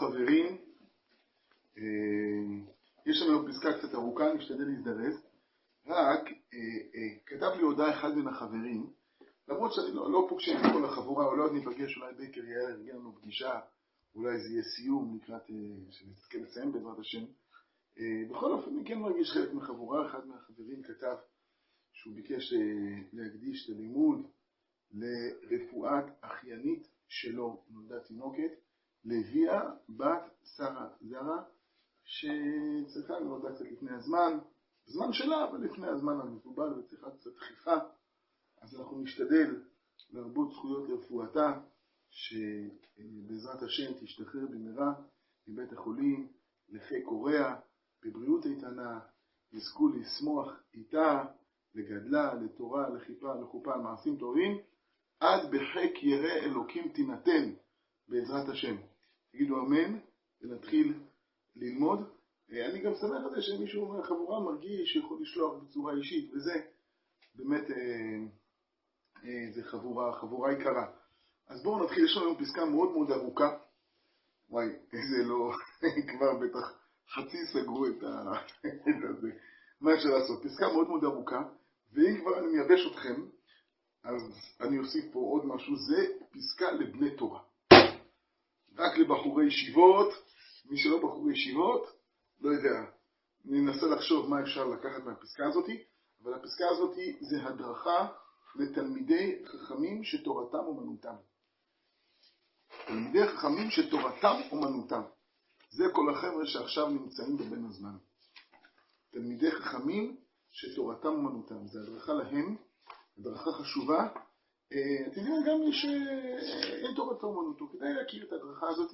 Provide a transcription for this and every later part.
חברים, אה, יש לנו פסקה קצת ארוכה, נשתדל להזדרז. רק אה, אה, כתב לי הודעה אחד מן החברים, למרות שאני לא, לא פוגשים את כל החבורה, אולי עוד ניפגש, אולי בייקר יעל ארגן לנו פגישה, אולי זה יהיה סיום לקראת, שנזכה לסיים בעזרת השם. בכל אופן, אני כן מרגיש חלק מחבורה, אחד מהחברים כתב שהוא ביקש להקדיש את הלימוד לרפואת אחיינית שלו, נולדה תינוקת, לביאה בת שרה זרה, שצריכה לנולדה קצת לפני הזמן, זמן שלה, אבל לפני הזמן המקובל וצריכה קצת דחיפה, אז אנחנו נשתדל לרבות זכויות לרפואתה, שבעזרת השם תשתחרר במהרה מבית החולים לחיק הוריה, בבריאות איתנה, יזכו לשמוח איתה, לגדלה, לתורה, לחיפה, לחופה, מעשים טובים, עד בחק ירא אלוקים תינתן בעזרת השם. תגידו אמן ונתחיל ללמוד. אני גם שמח על זה שמישהו מהחבורה מרגיש שיכול לשלוח בצורה אישית, וזה באמת, אה, אה, זה חבורה, חבורה יקרה. אז בואו נתחיל, יש לנו היום פסקה מאוד מאוד ארוכה. וואי, איזה לא, כבר בטח חצי סגרו את ה... מה אפשר לעשות? פסקה מאוד מאוד ארוכה, ואם כבר אני מייבש אתכם, אז אני אוסיף פה עוד משהו, זה פסקה לבני תורה. רק לבחורי ישיבות, מי שלא בחורי ישיבות, לא יודע, ננסה לחשוב מה אפשר לקחת מהפסקה הזאת, אבל הפסקה הזאת זה הדרכה לתלמידי חכמים שתורתם אומנותם. תלמידי חכמים שתורתם אומנותם. זה כל החבר'ה שעכשיו נמצאים בבין הזמן. תלמידי חכמים שתורתם אומנותם. זה הדרכה להם, הדרכה חשובה. אה, יודעים, גם מי שאין תורתו אומנותו, כדאי להכיר את ההדרכה הזאת,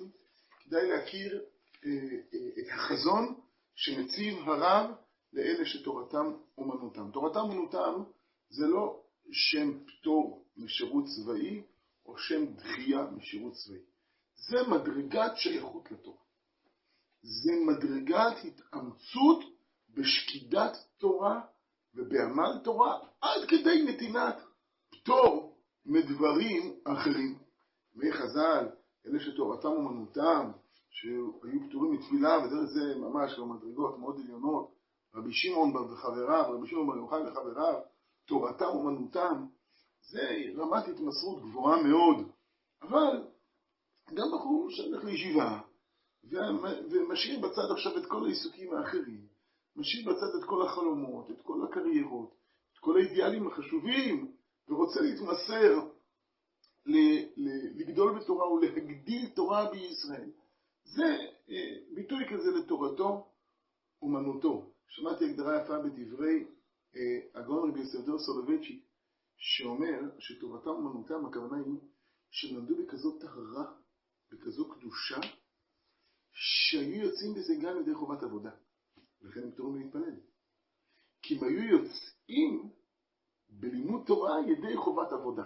כדאי להכיר אה, אה, את החזון שמציב הרב לאלה שתורתם אומנותם. תורתם אומנותם זה לא שם פטור משירות צבאי או שם דחייה משירות צבאי. זה מדרגת שייכות לתורה. זה מדרגת התאמצות בשקידת תורה ובעמל תורה עד כדי נתינת פטור מדברים אחרים. מי חז"ל, אלה שתורתם אומנותם, שהיו פטורים מתפילה, ודרך זה ממש במדרגות מאוד עליונות, רבי שמעון וחבריו, רבי שמעון בר יוחאי וחבריו, תורתם אומנותם, זה רמת התמסרות גבוהה מאוד. אבל גם בחור שהולך לישיבה, ומשאיר בצד עכשיו את כל העיסוקים האחרים, משאיר בצד את כל החלומות, את כל הקריירות, את כל האידיאלים החשובים, ורוצה להתמסר, לגדול בתורה ולהגדיל תורה בישראל. זה אה, ביטוי כזה לתורתו אומנותו. שמעתי הגדרה יפה בדברי אה, הגאון רבי יוסף דור סולובייצ'יק, שאומר שתורתם אומנותם, הכוונה היא שנולדו בכזאת טהרה, בכזאת קדושה, שהיו יוצאים בזה גם ידי חובת עבודה. לכן הם פטורים להתפלל. כי הם היו יוצאים בלימוד תורה ידי חובת עבודה.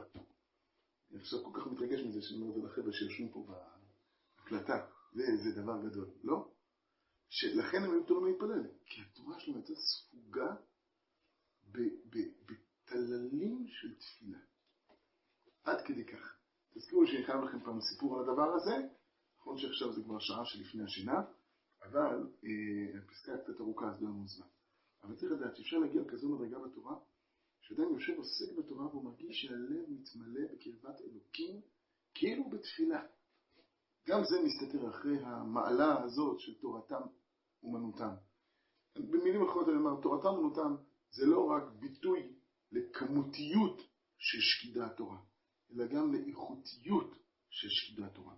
אני עכשיו כל כך מתרגש מזה שאני אומר את זה לחבר'ה שיושבים פה בהקלטה. זה, זה דבר גדול, לא? שלכן הם היו פטורים להתפלל. כי התורה שלנו הייתה ספוגה בטללים של תפילה. עד כדי כך. תזכירו שאני חייב לכם פעם סיפור על הדבר הזה. נכון שעכשיו זה כבר שעה שלפני השינה, אבל אה, הפסקה קצת ארוכה, אז לא לנו זמן. אבל צריך לדעת שאפשר להגיע לכזו מדרגה בתורה, שאדם יושב עוסק בתורה והוא מרגיש שהלב מתמלא בקרבת אלוקים, כאילו בתפילה. גם זה מסתתר אחרי המעלה הזאת של תורתם אומנותם. במילים אחרות אני אומר, תורתם אומנותם זה לא רק ביטוי לכמותיות של שקידת תורה, אלא גם לאיכותיות של שקידת תורה.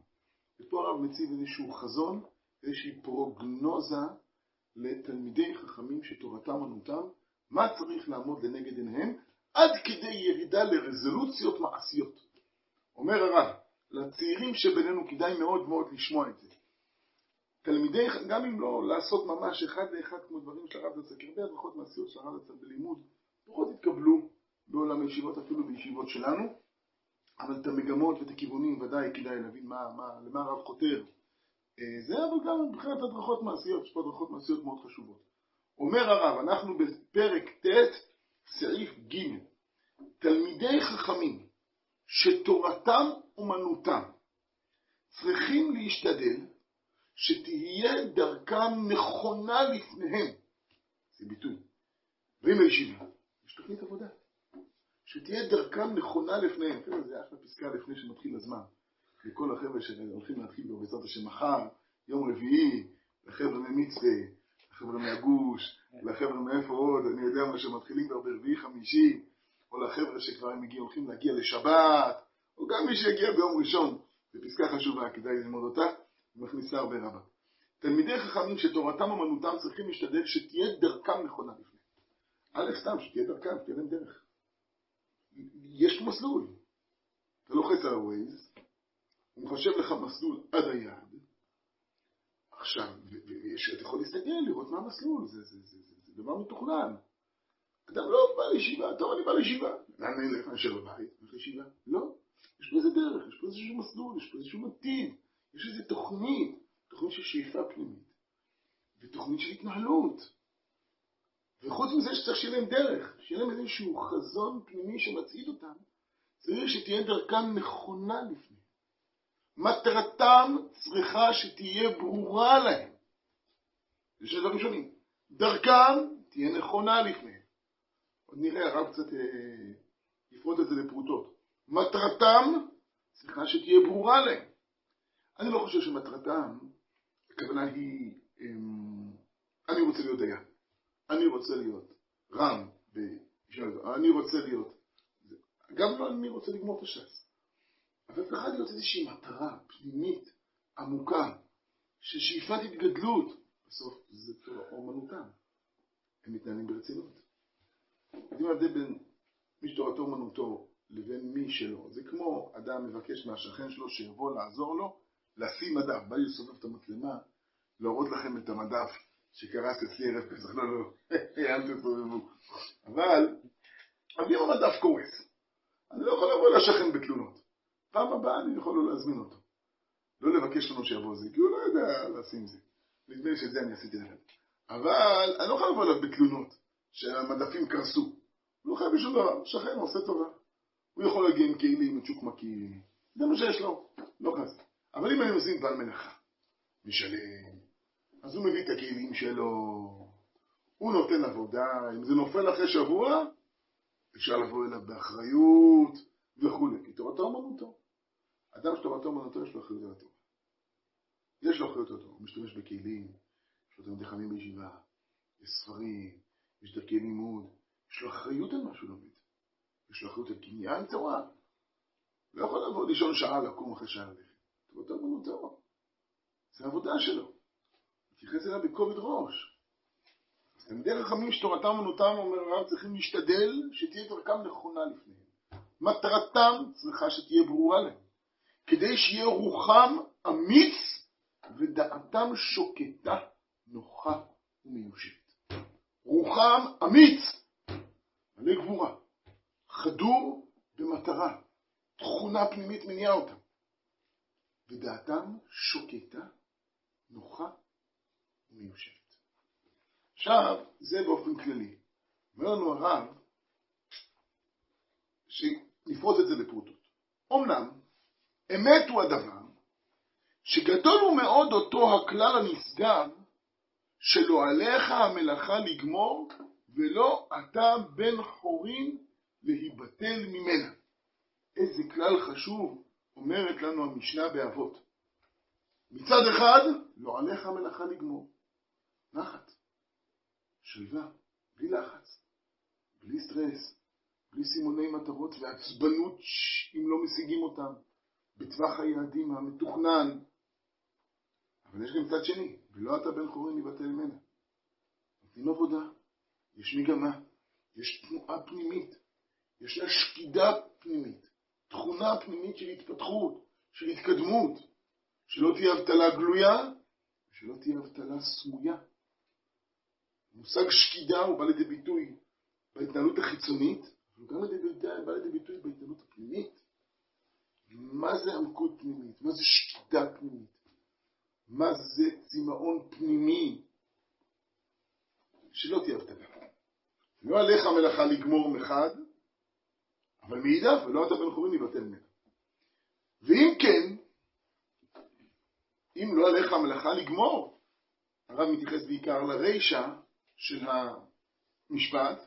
ופה הרב מציב איזשהו חזון, איזושהי פרוגנוזה לתלמידי חכמים שתורתם אומנותם, מה צריך לעמוד לנגד עיניהם, עד כדי ירידה לרזולוציות מעשיות. אומר הרב, לצעירים שבינינו כדאי מאוד מאוד לשמוע את זה. תלמידי, גם אם לא לעשות ממש אחד לאחד כמו דברים של הרב דצק, הרבה הדרכות מעשיות של הרב דצק בלימוד, פחות התקבלו בעולם הישיבות, אפילו בישיבות שלנו, אבל את המגמות ואת הכיוונים ודאי כדאי להבין מה, מה, למה הרב חותר. אה, זה אבל גם מבחינת הדרכות מעשיות, יש פה הדרכות מעשיות מאוד חשובות. אומר הרב, אנחנו בפרק ט', סעיף ג', תלמידי חכמים שתורתם אומנותם צריכים להשתדל שתהיה דרכם נכונה לפניהם. זה ביטוי. ואם הישיבה, יש תוכנית עבודה. שתהיה דרכם נכונה לפניהם. כן, זה אחלה פסקה לפני שמתחיל הזמן. לכל החבר'ה שהולכים להתחיל בעזרת השם מחר, יום רביעי, לחבר'ה ממצפה, לחבר'ה מהגוש, לחבר'ה מאיפה עוד, אני יודע מה שמתחילים כבר ברביעי חמישי, או לחבר'ה שכבר הם מגיע, הולכים להגיע לשבת, או גם מי שיגיע ביום ראשון. זו פסקה חשובה, כדאי ללמוד אותה, ומכניסה הרבה רבה. תלמידי חכמים שתורתם אמנותם צריכים להשתדל שתהיה דרכם נכונה לפני. א', סתם, שתהיה דרכם, שתהיה להם דרך. יש מסלול. אתה לוחץ על ה-Waze, הוא מחשב לך מסלול עד היעד. עכשיו, אתה יכול להסתכל, לראות מה המסלול, זה, זה, זה, זה, זה דבר מתוכנן. אדם לא בא לישיבה, טוב, אני בא לישיבה. לאן אני אלך? אני בבית, הולך לישיבה? לא. יש פה איזה דרך, יש פה איזשהו מסלול, יש פה איזשהו נתיב, יש איזו תוכנית, תוכנית של שאיפה פנימית, ותוכנית של התנהלות. וחוץ מזה שצריך שיהיה להם דרך, שיהיה להם איזשהו חזון פנימי שמצעיד אותם, צריך שתהיה דרכם נכונה לפני. מטרתם צריכה שתהיה ברורה להם. זה שני דברים שונים. דרכם תהיה נכונה לפני. עוד נראה, הרב קצת אה, יפרוט את זה לפרוטות. מטרתם צריכה שתהיה ברורה להם. אני לא חושב שמטרתם, הכוונה היא, אמ, אני רוצה להיות דיין. אני רוצה להיות רם, אני רוצה להיות, גם לא אני רוצה לגמור את הש"ס, אבל צריכה להיות איזושהי מטרה פנימית, עמוקה, של שאיפת התגדלות, בסוף זה אומנותם, הם מתנהלים ברצינות. יודעים ההבדל בין מי שתורתו אומנותו לבין מי שלא? זה כמו אדם מבקש מהשכן שלו שיבוא לעזור לו לשים מדף, בא לי לסובב את המצלמה, להראות לכם את המדף שקרס אצלי ערב פסח, לא, לא, אל תסובבו. אבל, אז אם המדף קורס, אני לא יכול לבוא לשכן בתלונות. פעם הבאה אני יכול לא להזמין אותו. לא לבקש לנו שיבוא זה, כי הוא לא יודע לשים זה. נדמה לי שאת זה אני עשיתי עליו. אבל אני לא יכול לבוא אליו בתלונות שהמדפים קרסו. הוא לא חייב בשום דבר, שכן עושה טובה. הוא יכול להגיע עם כלים, עם צ'וקמקים, זה מה שיש לו, לא חס. אבל אם אני מזמין בעל מלאכה, משלם, אז הוא מביא את הכלים שלו, הוא נותן עבודה, אם זה נופל אחרי שבוע, אפשר לבוא אליו באחריות וכולי, כי תורתו אומנותו. אדם שתורתו אומנותו יש לו אחריות על התורה. יש לו אחריות על התורה, הוא משתמש בכלים, יש לו תלמידי חכמים בישיבה, יש ספרים, יש דרכי לימוד, יש לו אחריות על מה שהוא לומד. יש לו אחריות על קניין תורה. לא יכול לבוא לישון שעה, לקום אחרי שעה ללכת. תורתו אומנותו. זה העבודה שלו. להתייחס אליו בכובד ראש. אז תלמידי חכמים שתורתם אומנותם, אומר הרב, צריכים להשתדל שתהיה דרכם נכונה לפניהם. מטרתם צריכה שתהיה ברורה להם. כדי שיהיה רוחם אמיץ ודעתם שוקטה, נוחה ומיושבת. רוחם אמיץ, מלא גבורה, חדור במטרה, תכונה פנימית מניעה אותם. ודעתם שוקטה, נוחה ומיושבת. עכשיו, זה באופן כללי. אומר לנו הרב, שנפרוט את זה לפרוטות. אמנם, אמת הוא הדבר, שגדול הוא מאוד אותו הכלל הנשגב, שלא עליך המלאכה לגמור, ולא אתה בן חורין להיבטל ממנה. איזה כלל חשוב אומרת לנו המשנה באבות. מצד אחד, לא עליך המלאכה לגמור. נחת, שלווה, בלי לחץ, בלי סטרס, בלי סימוני מטרות ועצבנות אם לא משיגים אותם, בטווח היעדים המתוכנן. אבל יש גם צד שני, ולא אתה בן חורין יבטל ממנה. נותנים עבודה, יש מגמה, יש תנועה פנימית, יש לה שקידה פנימית, תכונה פנימית של התפתחות, של התקדמות, שלא תהיה אבטלה גלויה, ושלא תהיה אבטלה סמויה. המושג שקידה הוא בא לידי ביטוי בהתנהלות החיצונית, אבל גם בא לידי ביטוי בהתנהלות הפנימית. מה זה עמקות פנימית? מה זה שקידה פנימית? מה זה צמאון פנימי? שלא תהיה הבטלה. לא עליך המלאכה לגמור מחד, אבל מאידך, ולא אתה בן חורין יבטל ממנה. ואם כן, אם לא עליך המלאכה לגמור, הרב מתייחס בעיקר לרישא של המשפט,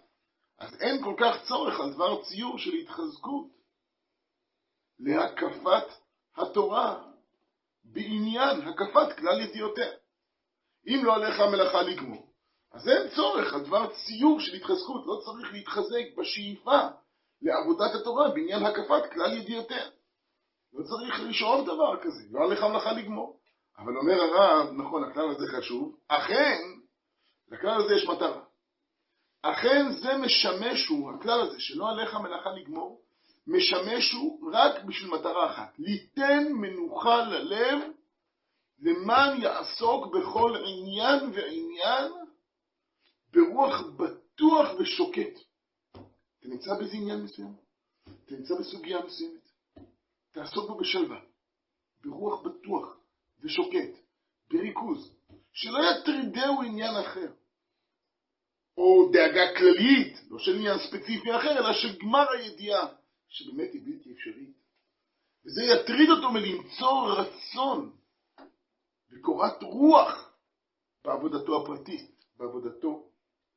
אז אין כל כך צורך על דבר ציור של התחזקות להקפת התורה בעניין הקפת כלל ידיעותיה. אם לא עליך המלאכה לגמור, אז אין צורך על דבר ציור של התחזקות, לא צריך להתחזק בשאיפה לעבודת התורה בעניין הקפת כלל ידיעותיה. לא צריך לשאול דבר כזה, לא עליך המלאכה לגמור. אבל אומר הרב, נכון, הכלל הזה חשוב, אכן, לכלל הזה יש מטרה. אכן זה משמש הוא, הכלל הזה, שלא עליך מלאכה לגמור, משמש הוא רק בשביל מטרה אחת, ליתן מנוחה ללב למען יעסוק בכל עניין ועניין ברוח בטוח ושוקט. אתה נמצא באיזה עניין מסוים? אתה נמצא בסוגיה מסוימת? תעסוק בו בשלווה, ברוח בטוח ושוקט, בריכוז, שלא יטרידהו עניין אחר. או דאגה כללית, לא של עניין ספציפי אחר, אלא של גמר הידיעה, שבאמת היא בלתי אפשרית. וזה יטריד אותו מלמצוא רצון וקורת רוח בעבודתו הפרטית, בעבודתו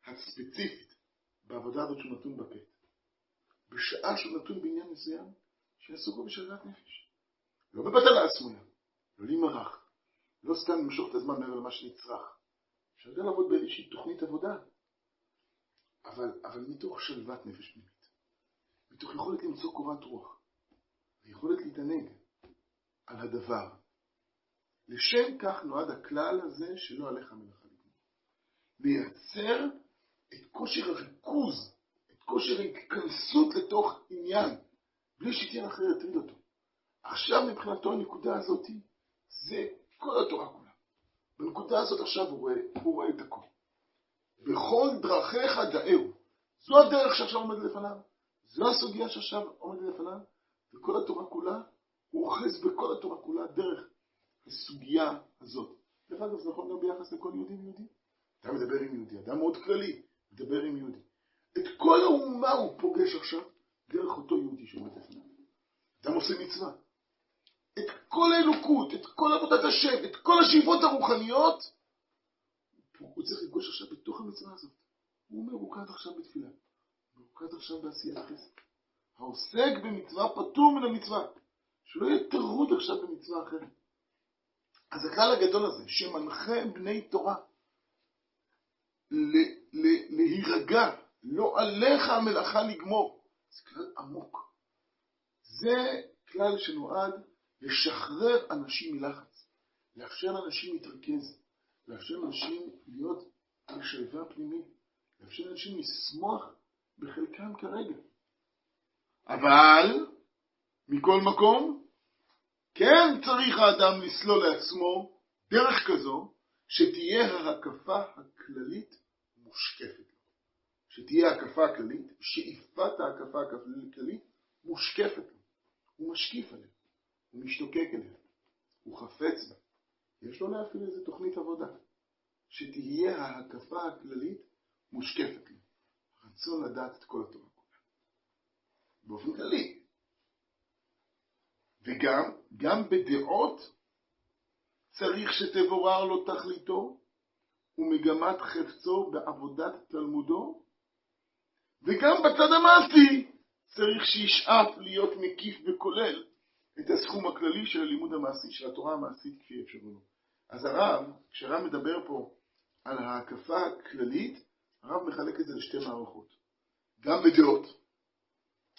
הספציפית, בעבודה הזאת שהוא נתון בפה. בשעה שהוא נתון בעניין מסוים, שיעסוק בו בשאלת נפש. לא בבטלה הסמויה, לא להימרח, לא סתם למשוך את הזמן מעבר למה שנצרך. אפשר לעבוד באיזושהי תוכנית עבודה, אבל, אבל מתוך שלוות נפש פנימית, מתוך יכולת למצוא קורת רוח, ויכולת להתענג על הדבר. לשם כך נועד הכלל הזה שלא עליך מלאכה לגמור. לייצר את כושר הריכוז, את כושר ההתכנסות לתוך עניין, בלי שכן אחר יטריד אותו. עכשיו מבחינתו הנקודה הזאת זה כל התורה כולה. בנקודה הזאת עכשיו הוא רואה, הוא רואה את הכל. בכל דרכיך דאהו. זו הדרך שעכשיו עומדת לפניו. זו הסוגיה שעכשיו עומדת לפניו. וכל התורה כולה, הוא אוחז בכל התורה כולה דרך הסוגיה הזאת. דרך אגב, זה נכון גם ביחס לכל יהודי ויהודי. אתה מדבר עם יהודי, אדם מאוד כללי, מדבר עם יהודי. את כל האומה הוא פוגש עכשיו דרך אותו יהודי שעומד לפניו. אדם עושה מצווה. את כל האלוקות, את כל עבודת השם, את כל השאיפות הרוחניות, הוא צריך לפגוש עכשיו בתוך המצווה הזאת. הוא מרוכז עכשיו בתפילה, מרוכז עכשיו בעשיית חסד. העוסק במצווה פטור מן המצווה, שלא יהיה טרוד עכשיו במצווה אחרת. אז הכלל הגדול הזה, שמנחה בני תורה להירגע, לא עליך המלאכה לגמור, זה כלל עמוק. זה כלל שנועד לשחרר אנשים מלחץ, לאפשר לאנשים להתרכז, לאפשר לאנשים להיות בשלווה פנימית, לאפשר לאנשים לשמוח בחלקם כרגע. אבל, מכל מקום, כן צריך האדם לסלול לעצמו דרך כזו שתהיה ההקפה הכללית מושקפת. שתהיה ההקפה הכללית, שאיפת ההקפה הכללית מושקפת. הוא משקיף עליה, הוא משתוקק אליה, הוא חפץ בה. יש לו להפעיל איזה תוכנית עבודה, שתהיה ההקפה הכללית מושקפת לו. רצון לדעת את כל התורה כולה. באופן כללי. וגם, גם בדעות צריך שתבורר לו תכליתו ומגמת חפצו בעבודת תלמודו, וגם בצד המעשי צריך שישאף להיות מקיף וכולל את הסכום הכללי של הלימוד המעשי, של התורה המעשית כפי אפשרו לו. אז הרב, כשהרב מדבר פה על ההקפה הכללית, הרב מחלק את זה לשתי מערכות. גם בדעות,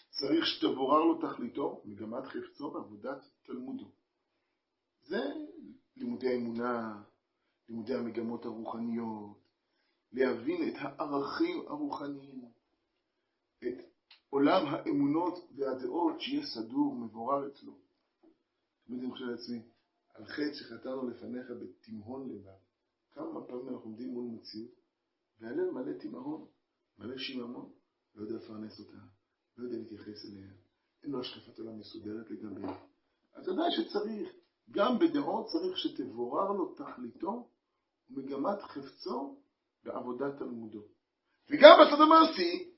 צריך שתבורר לו תכליתו, מגמת חפצו ועבודת תלמודו. זה לימודי האמונה, לימודי המגמות הרוחניות, להבין את הערכים הרוחניים, את עולם האמונות והדעות שיהיה סדור, מבורר אצלו. תמיד אני חושב לעצמי, על חטא שחטאנו לפניך בתימהון לבב. כמה פעמים אנחנו עומדים מול מציאות, והלב מלא תימהון, מלא שיממון, לא יודע לפרנס אותה, לא יודע להתייחס אליה, אין לו השקפת עולם מסודרת לגביה. אז ודאי שצריך, גם בדעות צריך שתבורר לו תכליתו ומגמת חפצו בעבודת תלמודו. וגם בצד המעשי,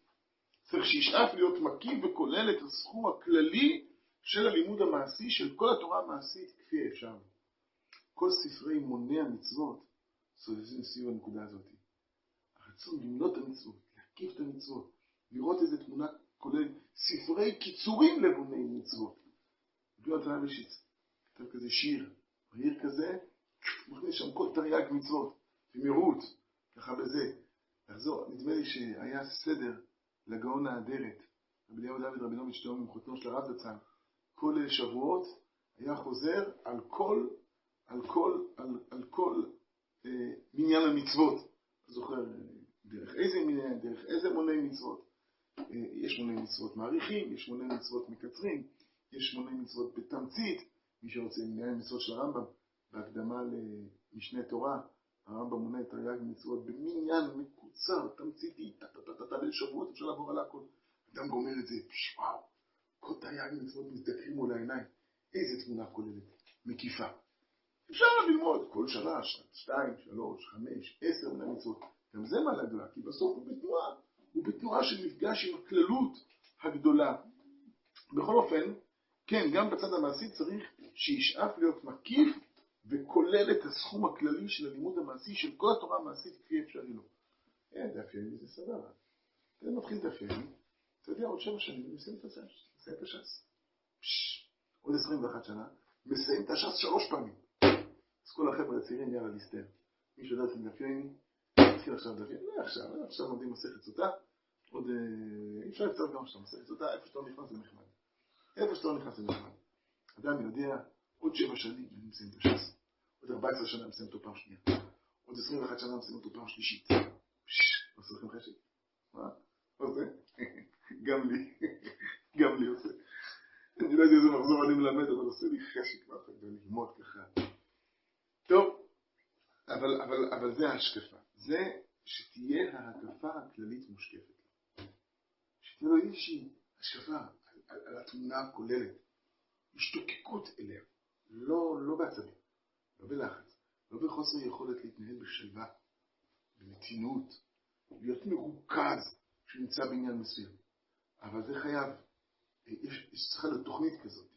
צריך שישאף להיות מקיף וכולל את הסכום הכללי של הלימוד המעשי של כל התורה המעשית כפי האפשר. כל ספרי מוני המצוות סובבים סביב הנקודה הזאת. הרצון למנות את המצוות, להקיף את המצוות, לראות איזה תמונה כוללת, ספרי קיצורים לבוני מצוות. ביואל תנאבישיץ כתב כזה שיר, מהיר כזה, מכניס שם כל תרי"ג מצוות, במהירות, ככה בזה. לחזור, נדמה לי שהיה סדר לגאון האדרת, רבי אליהו דוד רבינוביץ' תאום עם חותנו של הרב זצ"ל, כל שבועות היה חוזר על כל, על כל, על, על כל אה, מניין המצוות. זוכר, דרך איזה מניין, דרך איזה מוני מצוות. אה, יש מוני מצוות מעריכים, יש מוני מצוות מקצרים, יש מוני מצוות בתמצית, מי שרוצה מניין מצוות של הרמב"ם, בהקדמה למשנה תורה, הרמב"ם מונה את תרי"ג מצוות במניין מקוצר, תמציתי, טה-טה-טה-טה, בין שבועות אפשר לעבור על הכל. אדם גומר את זה, וואו, כל תרי"ג מצוות מזדקרים מול העיניים. איזה תמונה כוללת, מקיפה. אפשר ללמוד כל שנה, שתיים, שלוש, חמש, עשר מן המצוות. גם זה מעלה גדולה, כי בסוף הוא בתנועה, הוא בתנועה של מפגש עם הכללות הגדולה. בכל אופן, כן, גם בצד המעשי צריך שישאף להיות מקיף וכולל את הסכום הכללי של הלימוד המעשי של כל התורה המעשית כפי אפשרי לו. אין דף ימי זה סבבה. זה מתחיל דף ימי, אתה יודע, עוד שבע שנים מסיים את הש"ס, מסיים את הש"ס. עוד עשרים ואחת שנה, מסיים את הש"ס שלוש פעמים. אז כל החבר'ה הצעירים יאללה להסתר. מי שיודע את דף ימי, נתחיל עכשיו ימי, לא עכשיו, לא עכשיו לומדים מסכת סוטה, עוד אי אפשר לצטרך גם עכשיו מסכת סוטה, איפה שאתה לא נכנס זה נחמד. איפה שאתה לא נכנס זה נחמד. אדם יודע, עוד שבע שנים אני מסיים את הש"ס. עוד 14 שנה מסיים אותו פעם שנייה. עוד 21 שנה מסיים אותו פעם שלישית. עושה לכם חשק? מה? עושה? גם לי. גם לי עושה. אני לא יודע איזה מחזור אני מלמד, אבל עושה לי חשק ואחר ללמוד ככה. טוב, אבל, אבל, אבל זה ההשקפה. זה שתהיה ההקפה הכללית מושקפת. שתהיה לו איזושהי השקפה על, על, על התמונה הכוללת. השתוקקות אליה. לא, לא בעצבים. לא בלחץ, לא בחוסר יכולת להתנהל בשלווה, במתינות, להיות מרוכז שנמצא בעניין מסוים. אבל זה חייב, יש, יש צריכה להיות תוכנית כזאת.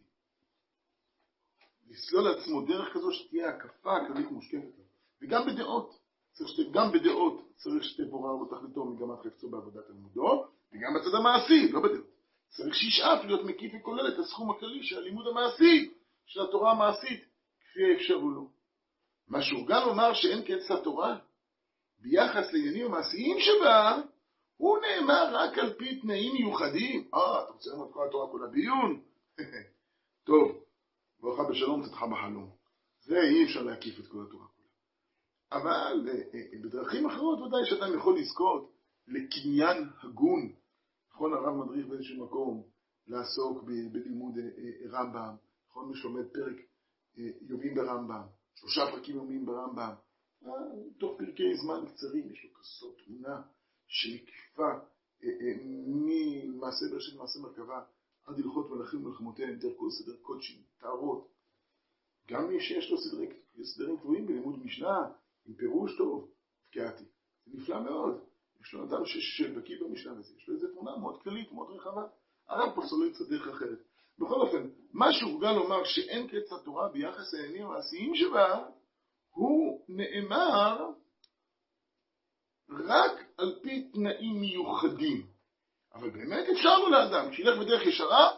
לסלול לעצמו דרך כזו שתהיה הקפה הכללית מושקפת. וגם בדעות, צריך שת, גם בדעות צריך שתבורר אותך לתור מגמת חפצו בעבודת תלמודו, וגם בצד המעשי, לא בדעות. צריך שישאף להיות מקיף וכולל את הסכום הכללי של הלימוד המעשי, של התורה המעשית, כפי האפשר הוא לא. מה שהוא גם אמר שאין קץ לתורה, ביחס לעניינים המעשיים שבה, הוא נאמר רק על פי תנאים מיוחדים. אה, אתה רוצה ללמוד כל התורה כולה בעיון? טוב, בואך בשלום צאתך בחלום. זה אי אפשר להקיף את כל התורה. אבל אה, אה, בדרכים אחרות ודאי שאדם יכול לזכות לקניין הגון. נכון, הרב מדריך באיזשהו מקום לעסוק בלימוד אה, רמב"ם, נכון, מי שלומד פרק יובים ברמב"ם, שלושה פרקים יומיים ברמב"ם, תוך פרקי זמן קצרים יש לו כזאת תמונה אה, ממעשה בראשית מעשה מרכבה עד הלכות מלאכים ומלחמותיהם, דרך כל סדר קודשים, טהרות. גם מי שיש לו סדרי, סדרים קבועים בלימוד משנה, עם פירוש טוב, פקיעתי. זה נפלא מאוד. יש לו אדם שבקיא במשנה הזה, יש לו איזו תמונה מאוד כללית, מאוד רחבה. הרב פה סולל קצת דרך אחרת. בכל אופן, מה שהורגל לומר שאין קץ התורה ביחס לעניינים המעשיים שבה, הוא נאמר רק על פי תנאים מיוחדים. אבל באמת אפשר לו לאדם, שילך בדרך ישרה,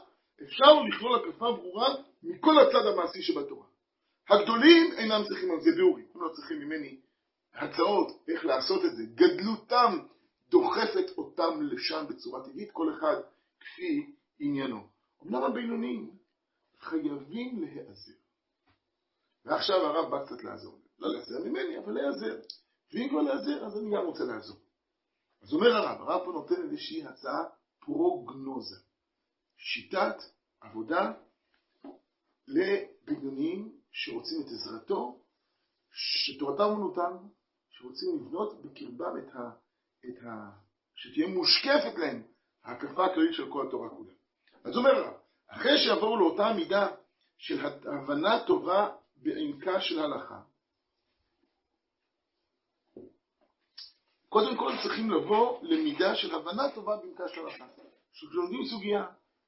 אפשר לו לכלול הקפה ברורה מכל הצד המעשי שבתורה. הגדולים אינם צריכים על זה ביאורים, הם לא צריכים ממני הצעות איך לעשות את זה. גדלותם דוחפת אותם לשם בצורה טבעית, כל אחד כפי עניינו. אמנם הבינוניים חייבים להיעזר. ועכשיו הרב בא קצת לעזור. לא להיעזר ממני, אבל להיעזר. ואם כבר להיעזר, אז אני גם רוצה לעזור. אז אומר הרב, הרב פה נותן איזושהי הצעה פרוגנוזה. שיטת עבודה לבינוניים שרוצים את עזרתו, שתורתם אומנותם, שרוצים לבנות בקרבם את ה... את ה... שתהיה מושקפת להם ההקפה הכללית של כל התורה כולה. אז אומר הרב, אחרי שיבואו לאותה מידה של הבנה טובה בעמקה של הלכה, קודם כל צריכים לבוא למידה של הבנה טובה בעמקה של הלכה. כשלומדים סוגיה,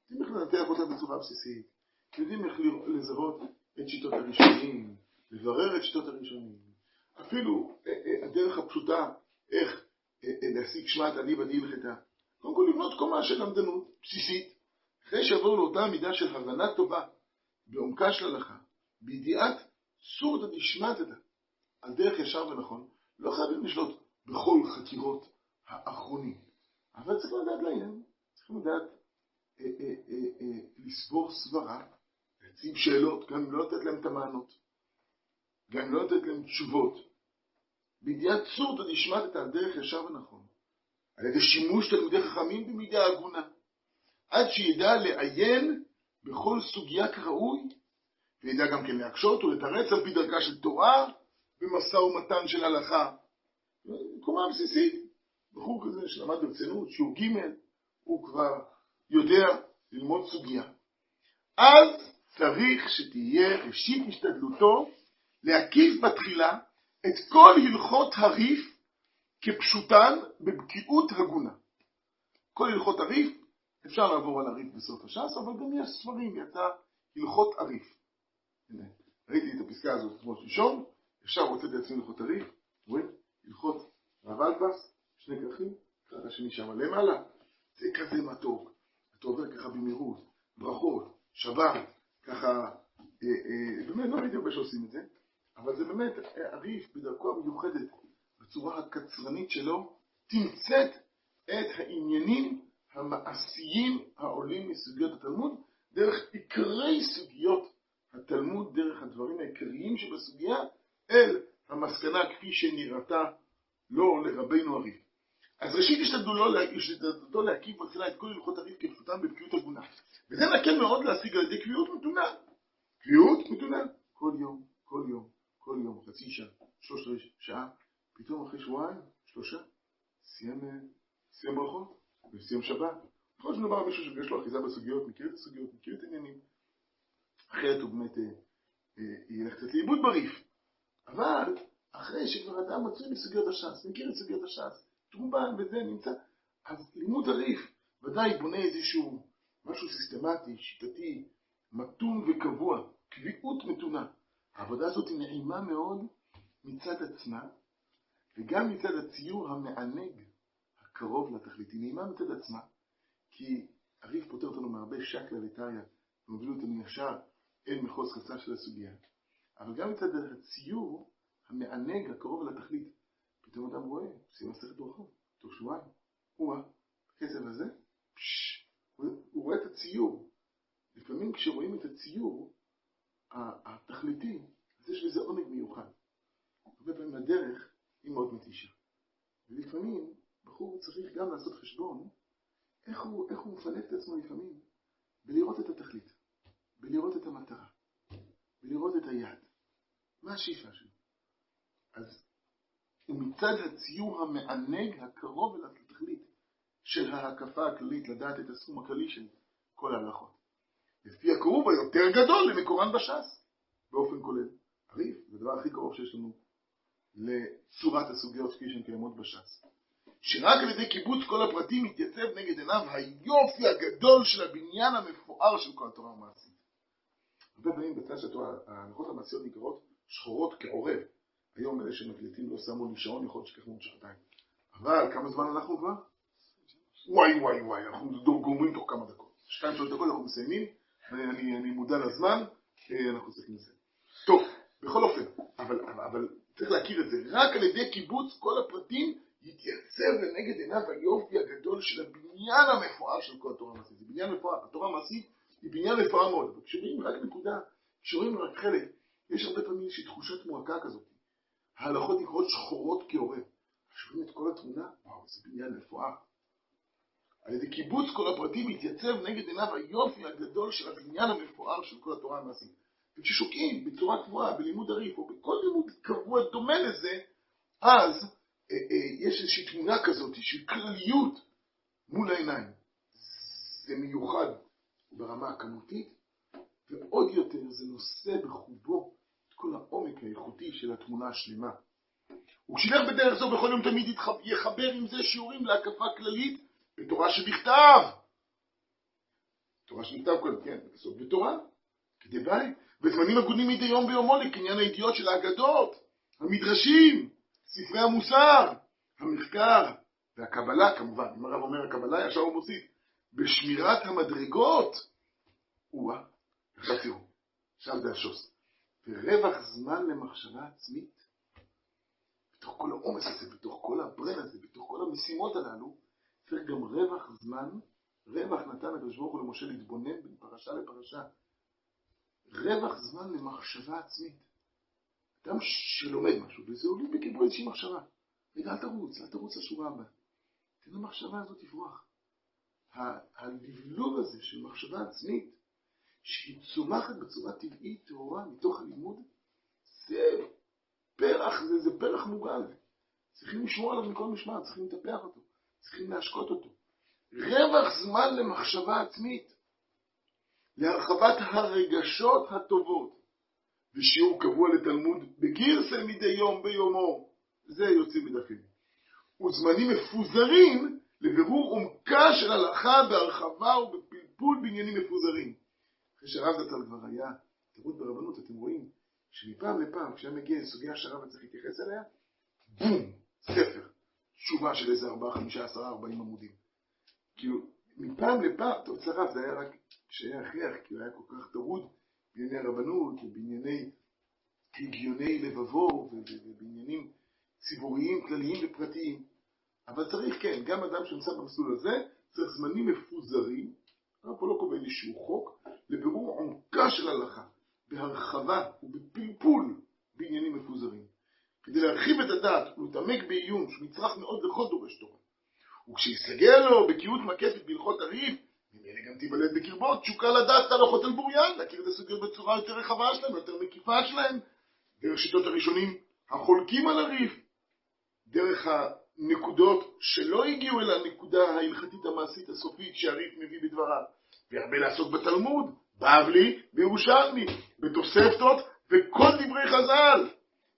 יודעים איך לנתח אותה בצורה בסיסית, יודעים איך לזהות את שיטות הראשונים, לברר את שיטות הראשונים. אפילו אה, אה, הדרך הפשוטה, איך אה, להשיג שמת אני בדי הלכתה. קודם כל לבנות קומה של למדנות בסיסית, אחרי שיבואו לאותה מידה של הבנה טובה, בעומקה של הלכה, בידיעת סורתא דשמטתא, על דרך ישר ונכון, לא חייבים לשלוט בכל חקירות האחרונים, אבל צריך לדעת לעניין, צריך לדעת לסבור סברה, להציב שאלות, גם לא לתת להם את המענות, גם לא לתת להם תשובות, בידיעת סורתא דשמטתא על דרך ישר ונכון, על ידי שימוש תלמידי חכמים במידה הגונה, עד שידע לעיין בכל סוגיה כראוי, וידע גם כן להקשות ולתרץ על פי דרכה של תורה במשא ומתן של הלכה. קומה בסיסית. בחור כזה שלמד ברצינות, שיעור ג', הוא כבר יודע ללמוד סוגיה. אז צריך שתהיה ראשית השתדלותו להקיף בתחילה את כל הלכות הריף כפשוטן בבקיאות הגונה. כל הלכות הריף, אפשר לעבור על הריף בסוף הש"ס, אבל גם יש ספרים, יצא הלכות הריף. ראיתי את הפסקה הזאת כמו שלשום, אפשר רוצה לעצמי הלכות הריף, רואים? הלכות רב אלפס, שני כרכים, אחד השני שם למעלה, זה כזה מתוק. אתה עובר ככה במהירות, ברכות, שבת, ככה, אה, אה, באמת לא ראיתי הרבה שעושים את זה, אבל זה באמת, הריף בדרכו המיוחדת, בצורה הקצרנית שלו, תמצאת את העניינים המעשיים העולים מסוגיות התלמוד, דרך עיקרי סוגיות התלמוד, דרך הדברים העיקריים שבסוגיה, אל המסקנה כפי שנראתה לו לרבינו הריף. אז ראשית השתדלותו להקיף בתחילה את כל הלכות הריף כפשוטם בבקיאות הגונה. וזה מקל מאוד להשיג על ידי קביעות מתונה. קביעות מתונה. כל יום, כל יום, כל יום, חצי שעה, שלושת שעה, פתאום אחרי שבועיים, שלושה, סיים, סיים ברכות וסיים שבת. יכול להיות שמדובר מישהו שיש לו אחיזה בסוגיות, מכיר את הסוגיות, מכיר את העניינים. אחרת הוא באמת אה, אה, ילך קצת לאיבוד בריף. אבל אחרי שכבר אדם מצוי בסוגיות הש"ס, מכיר את סוגיות הש"ס, תרובן וזה נמצא, אז לימוד הריף ודאי בונה איזשהו משהו סיסטמטי, שיטתי, מתון וקבוע, קביעות מתונה. העבודה הזאת היא נעימה מאוד מצד עצמה, וגם מצד הציור המענג הקרוב לתכלית. היא נעימה מצד עצמה, כי הריף פותר אותנו מהרבה שקלא וטריא, ומוביל אותנו ישר אל מחוז חצה של הסוגיה. אבל גם מצד הציור המענג הקרוב לתכלית. פתאום אדם רואה, עושים מסכת ברכות, תוך שבועיים. הוא-אה, בקצב הזה, פשש, הוא רואה את הציור. לפעמים כשרואים את הציור התכליתי, אז יש בזה עונג מיוחד. הרבה פעמים הדרך היא מאוד מתישה. ולפעמים בחור צריך גם לעשות חשבון איך הוא, איך הוא מפנק את עצמו לפעמים בלראות את התכלית, בלראות את המטרה, בלראות את היעד. מה השאיפה שלו? אז ומצד הציור המענג הקרוב אל התכלית של ההקפה הכללית, לדעת את הסכום הכללי של כל ההלכות. לפי הקרוב היותר גדול למקורן בש"ס, באופן כולל. הריף, זה הדבר הכי קרוב שיש לנו לצורת הסוגיות כפי שהן קיימות בש"ס. שרק על ידי קיבוץ כל הפרטים מתייצב נגד עיניו היופי הגדול של הבניין המפואר של כל התורה המעשית. הרבה פעמים בצד של התורה, ההנחות המעשיות נקראות שחורות כעורב. היום אלה שמקליטים לא שמו לי שעון, יכול להיות שככה עוד שעתיים. אבל כמה זמן אנחנו כבר? וואי וואי וואי, אנחנו גומרים תוך כמה דקות. שתיים שלוש דקות אנחנו מסיימים, אני, אני מודע לזמן, אה, אנחנו צריכים לסיים. טוב, בכל אופן, אבל, אבל, אבל צריך להכיר את זה, רק על ידי קיבוץ כל הפרטים יתייצב לנגד עיניו היופי הגדול של הבניין המפואר של כל התורה המעשית. זה בניין מפואר, התורה המעשית היא בניין מפואר מאוד, אבל כשרואים רק נקודה, כשרואים רק חלק, יש הרבה פעמים איזושהי תחושת מועקה כזאת. ההלכות נקראות שחורות כעורב. כשרואים את כל התמונה, וואו, זה בניין מפואר. על ידי קיבוץ כל הפרטים מתייצב נגד עיניו היופי הגדול של הבניין המפואר של כל התורה המעשית. וכששוקעים בצורה קבועה בלימוד הריף או בכל לימוד קבוע דומה לזה, אז אה, אה, יש איזושהי תמונה כזאת של כלליות מול העיניים. זה מיוחד ברמה הכמותית, ועוד יותר זה נושא בחובו כל העומק האיכותי של התמונה השלמה. וכשילך בדרך זו בכל יום תמיד יחבר עם זה שיעורים להקפה כללית בתורה שבכתב. תורה שבכתב קודם, כן, בסוף בתורה. כדבעי, וזמנים הגונים מדי יום ביומו לקניין הידיעות של האגדות, המדרשים, ספרי המוסר, המחקר והקבלה כמובן. אם הרב אומר הקבלה, ישר הוא מוסיף, בשמירת המדרגות, או-אה, עכשיו תראו, עכשיו זה השוס. ורווח זמן למחשבה עצמית, בתוך כל העומס הזה, בתוך כל הברן הזה, בתוך כל המשימות הללו, צריך גם רווח זמן, רווח נתן הקדוש ברוך הוא למשה להתבונן בין פרשה לפרשה. רווח זמן למחשבה עצמית. אדם שלומד משהו, וזה עולה בקיבול איזושהי מחשבה. רגע, אל תרוץ, אל תרוץ לשורה הבאה. תן למחשבה הזאת לברוח. הלבלוב הזה של מחשבה עצמית, שהיא צומחת בצורה טבעית, טהורה, מתוך הלימוד, זה פרח, זה, זה פרח מוגן. צריכים לשמור עליו מכל משמעת, צריכים לטפח אותו, צריכים להשקות אותו. רווח זמן למחשבה עצמית, להרחבת הרגשות הטובות, ושיעור קבוע לתלמוד בגירסל מדי יום ביומו, זה יוצא מדפים. וזמנים מפוזרים לבירור עומקה של הלכה בהרחבה ובפלפול בעניינים מפוזרים. אחרי שהרב זצ"ל כבר היה תירוץ ברבנות, אתם רואים שמפעם לפעם, כשהיה מגיע לסוגיה שהרב צריך להתייחס אליה, בום, ספר, תשובה של איזה ארבעה, חמישה, עשרה, ארבעים עמודים. כאילו, מפעם לפעם, טוב, הרב זה היה רק כשהיה הכרח, כי הוא היה כל כך טרוד בענייני הרבנות ובענייני הגיוני לבבו ובעניינים ציבוריים, כלליים ופרטיים. אבל צריך, כן, גם אדם שנמצא במסלול הזה, צריך זמנים מפוזרים, הרב פה לא קובע איזשהו חוק, לבירור עומקה של הלכה, בהרחבה ובפלפול בעניינים מפוזרים. כדי להרחיב את הדעת ולהתעמק בעיון, שהוא מצרך מאוד לכל דורש תורה. וכשיסגל לו בקיאות מקפת בהלכות הריב, ממילא גם תיוולד בקרבו תשוקה לדעת את הלכות אל בוריין, להכיר את הסוגיות בצורה יותר רחבה שלהם, יותר מקיפה שלהם, דרך שיטות הראשונים החולקים על הריב, דרך הנקודות שלא הגיעו אל הנקודה ההלכתית המעשית הסופית שהריף מביא בדבריו, והרבה לעסוק בתלמוד, בבלי, בירושלמי, בתוספתות וכל דברי חז"ל,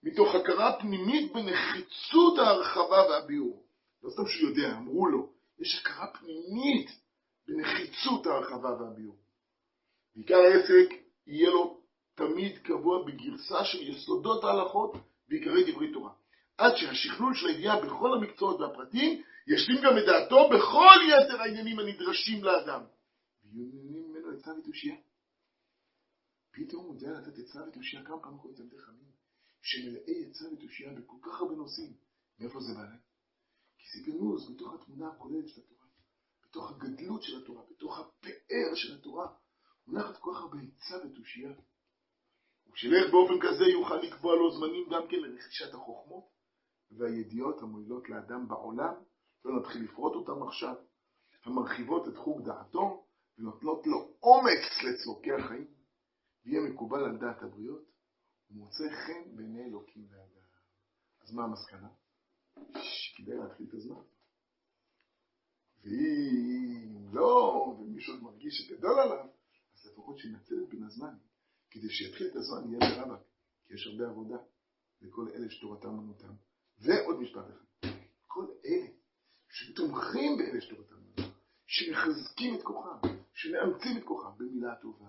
מתוך הכרה פנימית בנחיצות ההרחבה והביאור. לא סתם שהוא יודע, אמרו לו, יש הכרה פנימית בנחיצות ההרחבה והביאור. בעיקר העסק יהיה לו תמיד קבוע בגרסה של יסודות ההלכות ועיקרי דברי תורה. עד שהשכלול של הידיעה בכל המקצועות והפרטים ישלים גם את דעתו בכל יתר העניינים הנדרשים לאדם. ויהיו ממנו עצה ותושייה. פתאום הוא יודע לתת עצה ותושייה כמה פעמים קוראים תלמידי חכמים, שמלאי עצה ותושייה בכל כך הרבה נושאים. מאיפה זה בא? כי זה גנוז בתוך התמונה הכוללת של התורה, בתוך הגדלות של התורה, בתוך הפאר של התורה. מונחת כל כך הרבה עצה ותושייה. וכשילך באופן כזה יוכל לקבוע לו זמנים גם כן לרכישת החוכמות והידיעות המועילות לאדם בעולם, לא נתחיל לפרוט אותם עכשיו, המרחיבות את חוג דעתו ונותנות לו אומץ לצורכי החיים, ויהיה מקובל על דעת הבריות, ומוצא חן בעיני אלוקים ואדם. אז מה המסקנה? שכדאי להתחיל את הזמן. ואם לא, ומישהו מרגיש שגדול עליו, אז לפחות שינצל את בין הזמן, כדי שיתחיל את הזמן יהיה ברבק, כי יש הרבה עבודה לכל אלה שתורתם אמנותם. ועוד משפט אחד, כל אלה שתומכים באלה שתורתם שמחזקים את כוחם, שמאמצים את כוחם במילה טובה,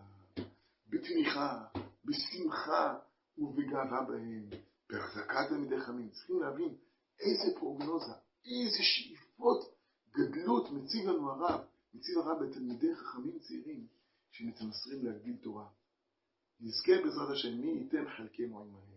בתמיכה, בשמחה ובגאווה בהם, בהחזקת תלמידי חמים. צריכים להבין איזה פרוגנוזה, איזה שאיפות גדלות מציב לנו הרב, מציב הרב לתלמידי חכמים צעירים שמתמסרים להגדיל תורה. נזכה בעזרת השם, מי ייתן חלקנו עמהם.